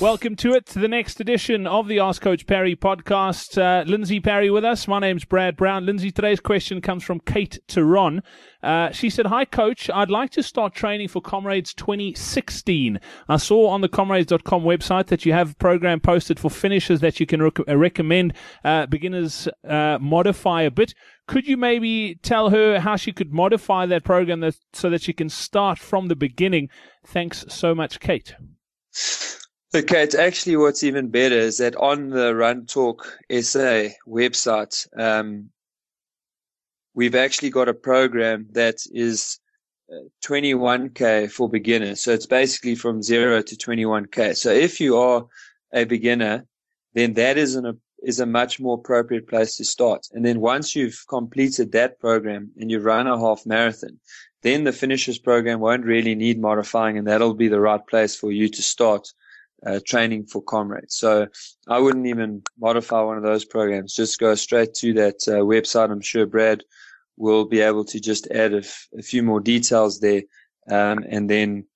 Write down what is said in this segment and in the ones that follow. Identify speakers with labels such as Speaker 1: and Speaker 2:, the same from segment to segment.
Speaker 1: Welcome to it, to the next edition of the Ask Coach Parry podcast. Uh, Lindsay Parry with us. My name's Brad Brown. Lindsay, today's question comes from Kate Theron. Uh, she said, Hi, coach. I'd like to start training for Comrades 2016. I saw on the comrades.com website that you have a program posted for finishers that you can rec- uh, recommend uh, beginners uh, modify a bit. Could you maybe tell her how she could modify that program that, so that she can start from the beginning? Thanks so much, Kate.
Speaker 2: Okay, it's actually what's even better is that on the Run Talk SA website, um, we've actually got a program that is 21k uh, for beginners. So it's basically from zero to 21k. So if you are a beginner, then that is an, is a much more appropriate place to start. And then once you've completed that program and you've run a half marathon, then the finishers program won't really need modifying and that'll be the right place for you to start uh, training for comrades. So I wouldn't even modify one of those programs. Just go straight to that uh, website. I'm sure Brad will be able to just add a, f- a few more details there. Um, and then,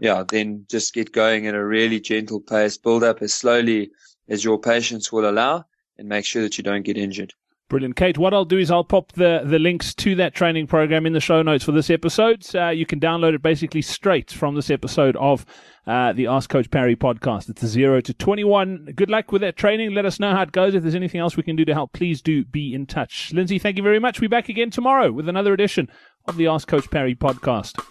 Speaker 2: yeah, then just get going at a really gentle pace, build up as slowly as your patience will allow and make sure that you don't get injured.
Speaker 1: Brilliant, Kate. What I'll do is I'll pop the, the links to that training program in the show notes for this episode. Uh, you can download it basically straight from this episode of uh, the Ask Coach Parry podcast. It's a zero to 21. Good luck with that training. Let us know how it goes. If there's anything else we can do to help, please do be in touch. Lindsay, thank you very much. We'll be back again tomorrow with another edition of the Ask Coach Parry podcast.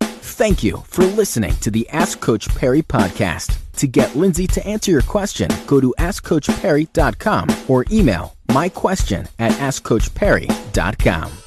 Speaker 3: Thank you for listening to the Ask Coach Parry podcast. To get Lindsay to answer your question, go to AskCoachParry.com or email my question at AskCoachParry.com.